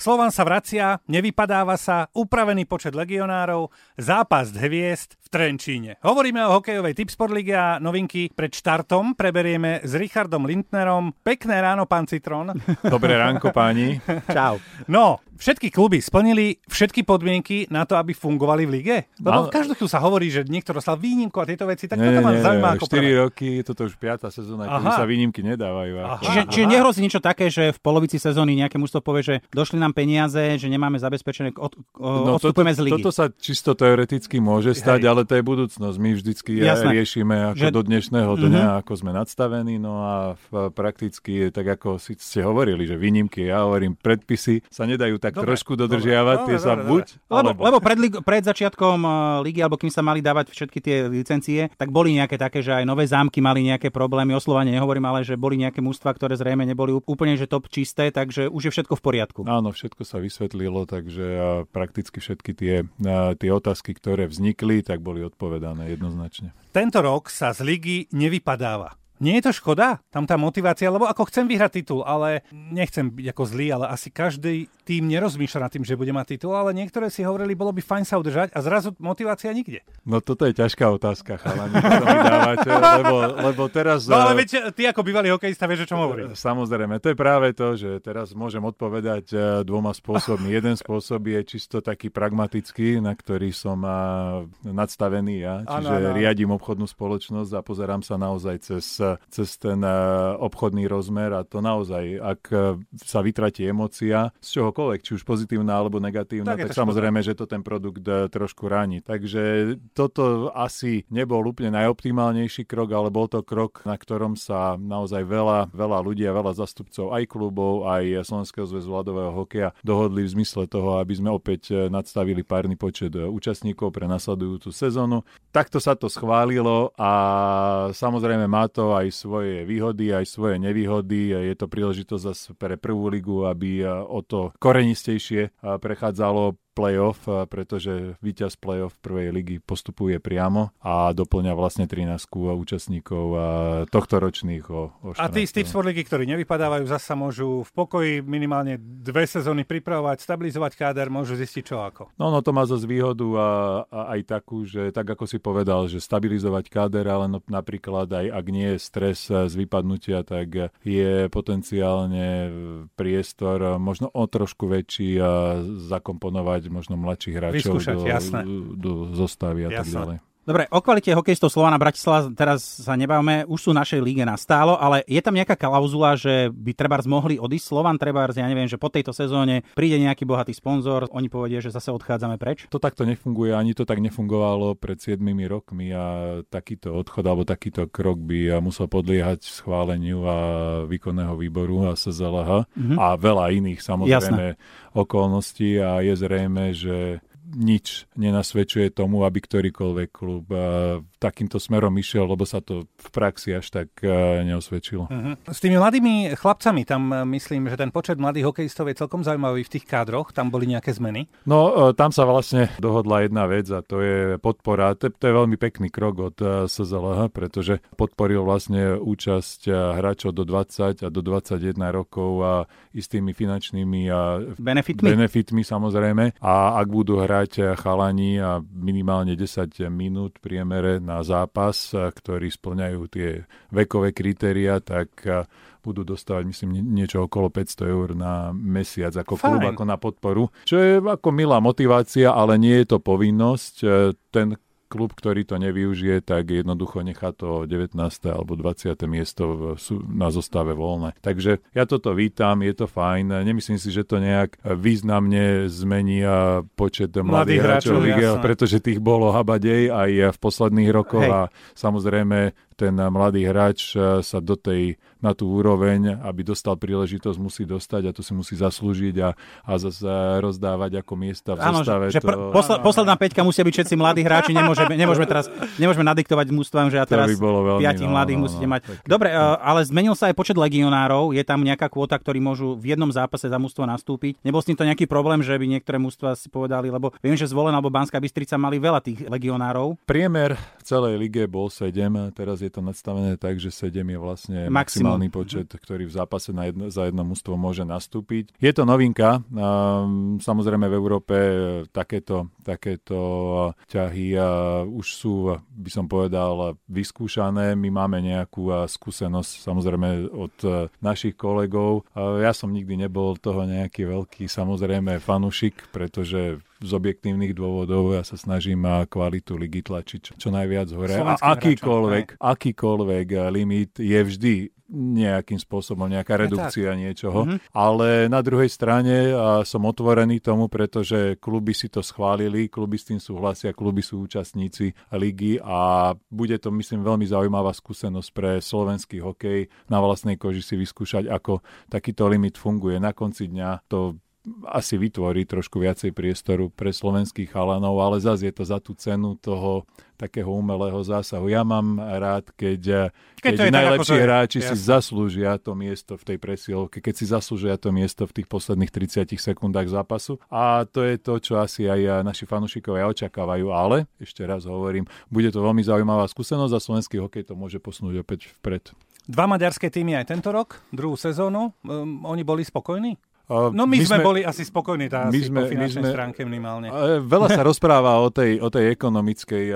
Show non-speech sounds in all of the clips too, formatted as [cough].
Slovan sa vracia, nevypadáva sa, upravený počet legionárov, zápas hviezd v Trenčíne. Hovoríme o hokejovej Tipsport Lige a novinky pred štartom preberieme s Richardom Lindnerom. Pekné ráno, pán Citron. [laughs] Dobré ránko, páni. Čau. No, Všetky kluby splnili všetky podmienky na to, aby fungovali v lige? Lebo v každú chvíľu sa hovorí, že niekto dostal výnimku a tieto veci, tak nie, toto ma zaujíma ako 4 prvé. roky, toto už 5. sezóna, kedy sa výnimky nedávajú. Aha, čiže, čiže nehrozí niečo také, že v polovici sezóny nejaké mužstvo povie, že došli nám peniaze, že nemáme zabezpečené, od, no, odstupujeme toto, z ligy. Toto sa čisto teoreticky môže stať, Hej. ale to je budúcnosť. My vždycky Jasné. riešime ako že... do dnešného dňa, mm-hmm. ako sme nadstavení, no a prakticky, tak ako si ste hovorili, že výnimky, ja hovorím, predpisy sa nedajú tak Dobre, trošku dodržiavať dodržiavať, tie sa buď... Lebo, lebo pred, pred začiatkom uh, ligy, alebo kým sa mali dávať všetky tie licencie, tak boli nejaké také, že aj nové zámky mali nejaké problémy, oslovanie nehovorím, ale že boli nejaké mústva, ktoré zrejme neboli úplne že top čisté, takže už je všetko v poriadku. Áno, všetko sa vysvetlilo, takže prakticky všetky tie, tie otázky, ktoré vznikli, tak boli odpovedané jednoznačne. Tento rok sa z ligy nevypadáva. Nie je to škoda? Tam tá motivácia, lebo ako chcem vyhrať titul, ale nechcem byť ako zlý, ale asi každý tým nerozmýšľa nad tým, že bude mať titul, ale niektoré si hovorili, bolo by fajn sa udržať a zrazu motivácia nikde. No toto je ťažká otázka, chalani, dávate, lebo, lebo teraz... No ale eh, viete, ty ako bývalý hokejista vieš, o čom hovorím. Samozrejme, to je práve to, že teraz môžem odpovedať eh, dvoma spôsobmi. [laughs] Jeden spôsob je čisto taký pragmatický, na ktorý som eh, nadstavený ja, čiže ano, ano. riadím obchodnú spoločnosť a pozerám sa naozaj cez cez ten e, obchodný rozmer a to naozaj, ak e, sa vytratí emocia z čohokoľvek, či už pozitívna alebo negatívna, tak, tak samozrejme, že to ten produkt e, trošku ráni. Takže toto asi nebol úplne najoptimálnejší krok, ale bol to krok, na ktorom sa naozaj veľa, veľa ľudí a veľa zastupcov aj klubov, aj Slovenského zväzu ľadového hokeja dohodli v zmysle toho, aby sme opäť nadstavili párny počet účastníkov pre nasledujúcu sezónu. Takto sa to schválilo a samozrejme má to aj aj svoje výhody, aj svoje nevýhody. Je to príležitosť zase pre prvú ligu, aby o to korenistejšie prechádzalo playoff, pretože víťaz playoff prvej ligy postupuje priamo a doplňa vlastne 13 účastníkov tohto ročných o, o 14. A tí z Tips ligy, ktorí nevypadávajú, zasa môžu v pokoji minimálne dve sezóny pripravovať, stabilizovať káder, môžu zistiť čo ako. No, no to má zase výhodu a, a aj takú, že tak ako si povedal, že stabilizovať káder, ale no, napríklad aj ak nie je stres z vypadnutia, tak je potenciálne priestor možno o trošku väčší a zakomponovať dať možno mladších hráčov do, jasné. do zostavy a jasné. tak ďalej. Dobre, o kvalite hokejistov Slovana Bratislava teraz sa nebavíme, už sú našej líge nastálo, ale je tam nejaká klauzula, že by treba mohli odísť Slovan, treba, ja neviem, že po tejto sezóne príde nejaký bohatý sponzor, oni povedia, že zase odchádzame preč? To takto nefunguje, ani to tak nefungovalo pred 7 rokmi a takýto odchod alebo takýto krok by musel podliehať schváleniu a výkonného výboru a SZLH mm-hmm. a veľa iných samozrejme Jasné. okolností a je zrejme, že nič nenasvedčuje tomu, aby ktorýkoľvek klub takýmto smerom išiel, lebo sa to v praxi až tak uh, neosvedčilo. Uh-huh. S tými mladými chlapcami, tam uh, myslím, že ten počet mladých hokejistov je celkom zaujímavý v tých kádroch, tam boli nejaké zmeny? No, uh, tam sa vlastne dohodla jedna vec a to je podpora. To, to je veľmi pekný krok od uh, SZLH, pretože podporil vlastne účasť hráčov do 20 a do 21 rokov a istými finančnými a benefitmi. benefitmi samozrejme. A ak budú hrať chalani a minimálne 10 minút priemere na zápas, ktorí splňajú tie vekové kritéria, tak budú dostávať, myslím, niečo okolo 500 eur na mesiac ako Fajn. klub, ako na podporu. Čo je ako milá motivácia, ale nie je to povinnosť. Ten klub, ktorý to nevyužije, tak jednoducho nechá to 19. alebo 20. miesto na zostave voľné. Takže ja toto vítam, je to fajn. Nemyslím si, že to nejak významne zmení počet mladých, mladých hráčov, hráčov pretože tých bolo habadej aj v posledných rokoch Hej. a samozrejme ten mladý hráč e, sa do tej, na tú úroveň, aby dostal príležitosť, musí dostať a to si musí zaslúžiť a, a zase rozdávať ako miesta v áno, zostave. Že, že pr- posle, posledná peťka musia byť všetci mladí hráči, nemôžeme, nemôžeme teraz nemôžeme nadiktovať mústvam, že ja teraz by piatich no, mladých no, musíte no, mať. Tak, Dobre, no. ale zmenil sa aj počet legionárov, je tam nejaká kvota, ktorí môžu v jednom zápase za mústvo nastúpiť. Nebol s týmto nejaký problém, že by niektoré mústva si povedali, lebo viem, že zvolená alebo Banská Bystrica mali veľa tých legionárov. Priemer v celej lige bol 7, teraz je je to nastavené tak, že 7 je vlastne Maximum. maximálny počet, ktorý v zápase na jedno, za jedno mústvo môže nastúpiť. Je to novinka, um, samozrejme v Európe takéto, takéto ťahy uh, už sú, by som povedal, vyskúšané. My máme nejakú skúsenosť samozrejme od našich kolegov. Ja som nikdy nebol toho nejaký veľký samozrejme fanušik, pretože z objektívnych dôvodov ja sa snažím kvalitu ligy tlačiť čo, najviac hore. A akýkoľvek, akýkoľvek limit je vždy nejakým spôsobom, nejaká redukcia niečoho. Mm-hmm. Ale na druhej strane som otvorený tomu, pretože kluby si to schválili, kluby s tým súhlasia, kluby sú účastníci ligy a bude to, myslím, veľmi zaujímavá skúsenosť pre slovenský hokej na vlastnej koži si vyskúšať, ako takýto limit funguje. Na konci dňa to asi vytvorí trošku viacej priestoru pre slovenských chalanov, ale zase je to za tú cenu toho takého umelého zásahu. Ja mám rád, keď, keď, keď najlepší je, hráči jasne. si zaslúžia to miesto v tej presielke, keď si zaslúžia to miesto v tých posledných 30 sekundách zápasu. A to je to, čo asi aj naši fanúšikovia očakávajú. Ale, ešte raz hovorím, bude to veľmi zaujímavá skúsenosť a slovenský hokej to môže posunúť opäť vpred. Dva maďarské týmy aj tento rok, druhú sezónu. Um, oni boli spokojní? No my, my sme, sme boli asi spokojní tá my sme, po finančnej sme, stránke minimálne. Veľa sa [laughs] rozpráva o tej, o tej ekonomickej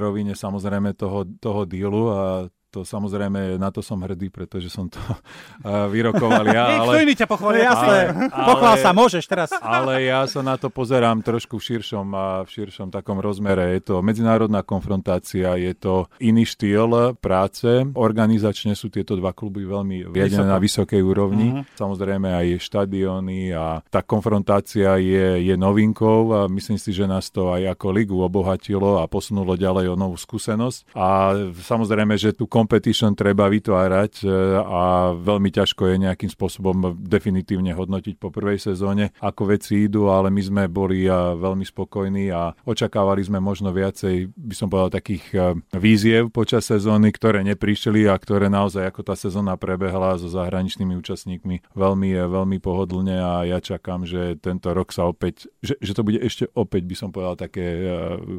rovine samozrejme toho, toho dílu a to samozrejme, na to som hrdý, pretože som to uh, [laughs] vyrokoval ja. ale, iný ťa pochváli, jasné. Pochvál sa, môžeš teraz. Ale ja sa na to pozerám trošku v širšom, a v širšom takom rozmere. Je to medzinárodná konfrontácia, je to iný štýl práce. Organizačne sú tieto dva kluby veľmi riadené na vysokej úrovni. Mm-hmm. Samozrejme aj štadióny a tá konfrontácia je, je novinkou a myslím si, že nás to aj ako ligu obohatilo a posunulo ďalej o novú skúsenosť. A samozrejme, že tu competition treba vytvárať e, a veľmi ťažko je nejakým spôsobom definitívne hodnotiť po prvej sezóne, ako veci idú, ale my sme boli e, veľmi spokojní a očakávali sme možno viacej, by som povedal, takých e, víziev počas sezóny, ktoré neprišli a ktoré naozaj, ako tá sezóna prebehla so zahraničnými účastníkmi, veľmi, veľmi pohodlne a ja čakám, že tento rok sa opäť, že, že to bude ešte opäť, by som povedal, také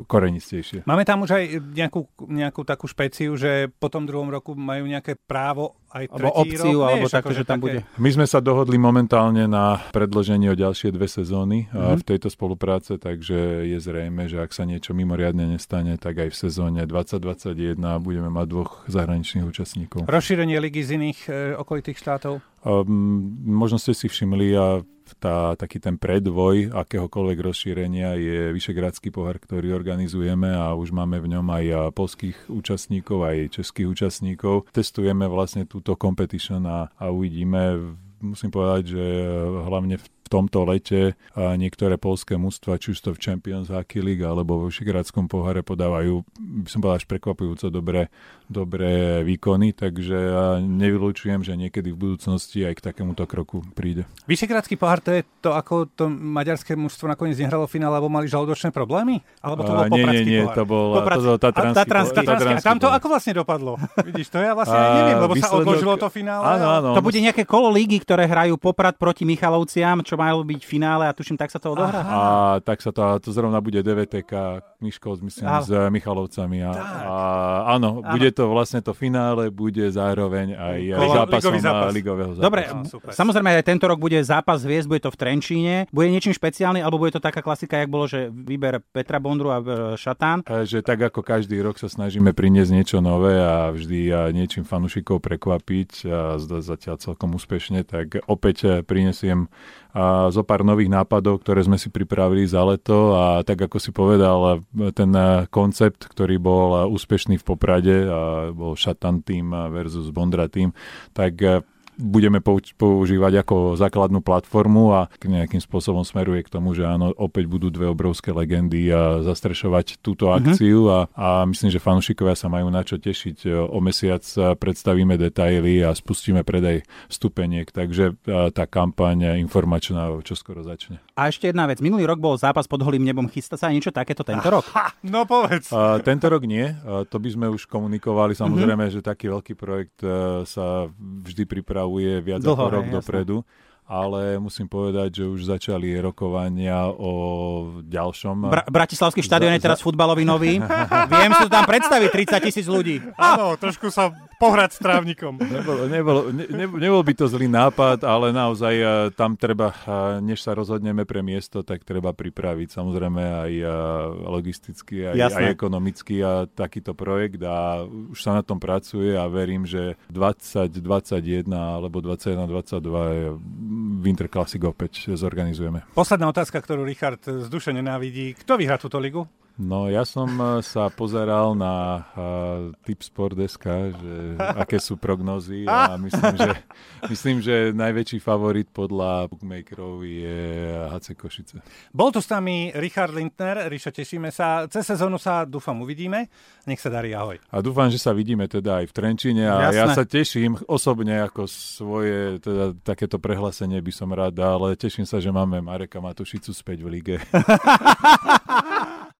korenistejšie. Máme tam už aj nejakú, nejakú takú špeciu, že potom druhom roku majú nejaké právo aj tretí alebo opciu, rok, alebo také, že tam také... bude. My sme sa dohodli momentálne na predloženie o ďalšie dve sezóny mm-hmm. v tejto spolupráce, takže je zrejme, že ak sa niečo mimoriadne nestane, tak aj v sezóne 2021 budeme mať dvoch zahraničných účastníkov. Rozšírenie ligy z iných e, okolitých štátov? Um, možno ste si všimli a tá, taký ten predvoj akéhokoľvek rozšírenia je Vyšegradský pohár, ktorý organizujeme a už máme v ňom aj polských účastníkov, aj českých účastníkov. Testujeme vlastne túto competition a, a uvidíme, musím povedať, že hlavne v tomto lete a niektoré polské mužstva, či už to v Champions Hockey League alebo vo Vyšegradskom poháre podávajú, by som povedal, až prekvapujúco dobré, dobré výkony, takže ja nevylučujem, že niekedy v budúcnosti aj k takémuto kroku príde. Vyšegradský pohár to je to, ako to maďarské mužstvo nakoniec nehralo finále, alebo mali žalúdočné problémy? Alebo to bol nie, nie, nie, pohár? to bol, Popradský. to bol tatranský, tatranský, tatranský, Tam to ako vlastne dopadlo? [laughs] Vidíš, to ja vlastne a, neviem, lebo výsledok... sa odložilo to finále. Áno, áno, to bude nejaké kolo lígy, ktoré hrajú Poprad proti Michalovciam, čo malo byť finále a tuším, tak sa to odohrá. A tak sa to, to zrovna bude DVTK Miškov, myslím, Aha. s Michalovcami. A, a áno, áno, bude to vlastne to finále, bude zároveň aj Kolo, zápasom zápas. ligového zápasu. Dobre, Aha, samozrejme aj tento rok bude zápas hviezd, bude to v Trenčíne. Bude niečím špeciálny, alebo bude to taká klasika, jak bolo, že výber Petra Bondru a e, Šatán? A, že tak ako každý rok sa snažíme priniesť niečo nové a vždy a niečím fanúšikov prekvapiť a zatiaľ celkom úspešne, tak opäť prinesiem a zo pár nových nápadov, ktoré sme si pripravili za leto. A tak ako si povedal, ten koncept, ktorý bol úspešný v Poprade a bol Shatan Team versus Bondra Team, tak budeme používať ako základnú platformu a nejakým spôsobom smeruje k tomu, že áno, opäť budú dve obrovské legendy a zastrešovať túto mhm. akciu a, a myslím, že fanúšikovia sa majú na čo tešiť. O mesiac predstavíme detaily a spustíme predaj vstupeniek, takže tá kampaň informačná čo skoro začne. A ešte jedna vec. Minulý rok bol zápas pod holým nebom. Chystá sa aj niečo takéto tento rok? Ha, no povedz. A, tento rok nie. A, to by sme už komunikovali. Samozrejme, mm-hmm. že taký veľký projekt a, sa vždy pripravuje viac Dlho, ako rok hej, dopredu. Ale musím povedať, že už začali rokovania o ďalšom. Bra- Bratislavský štadión je teraz futbalový nový. Viem si tam predstaviť, 30 tisíc ľudí. Áno, trošku sa pohrať s trávnikom. Nebol, nebol, ne, nebol by to zlý nápad, ale naozaj uh, tam treba, uh, než sa rozhodneme pre miesto, tak treba pripraviť samozrejme aj uh, logisticky, aj, aj ekonomicky a takýto projekt a už sa na tom pracuje a verím, že 2021 alebo 21, 22 Winter Classic opäť zorganizujeme. Posledná otázka, ktorú Richard z duše nenávidí. Kto vyhrá túto ligu? No ja som eh, sa pozeral na uh, Tipsport.sk, že aké sú prognozy a [laughs] myslím, že, myslím, že najväčší favorit podľa bookmakerov je HC Košice. Bol tu s nami Richard Lindner. Rišo, tešíme sa. Cez sezónu sa dúfam uvidíme. Nech sa darí, ahoj. A dúfam, že sa vidíme teda aj v Trenčine a Jasné. ja sa teším osobne ako svoje teda, takéto prehlásenie by som rád dal, ale teším sa, že máme Mareka Matušicu späť v lige. [laughs]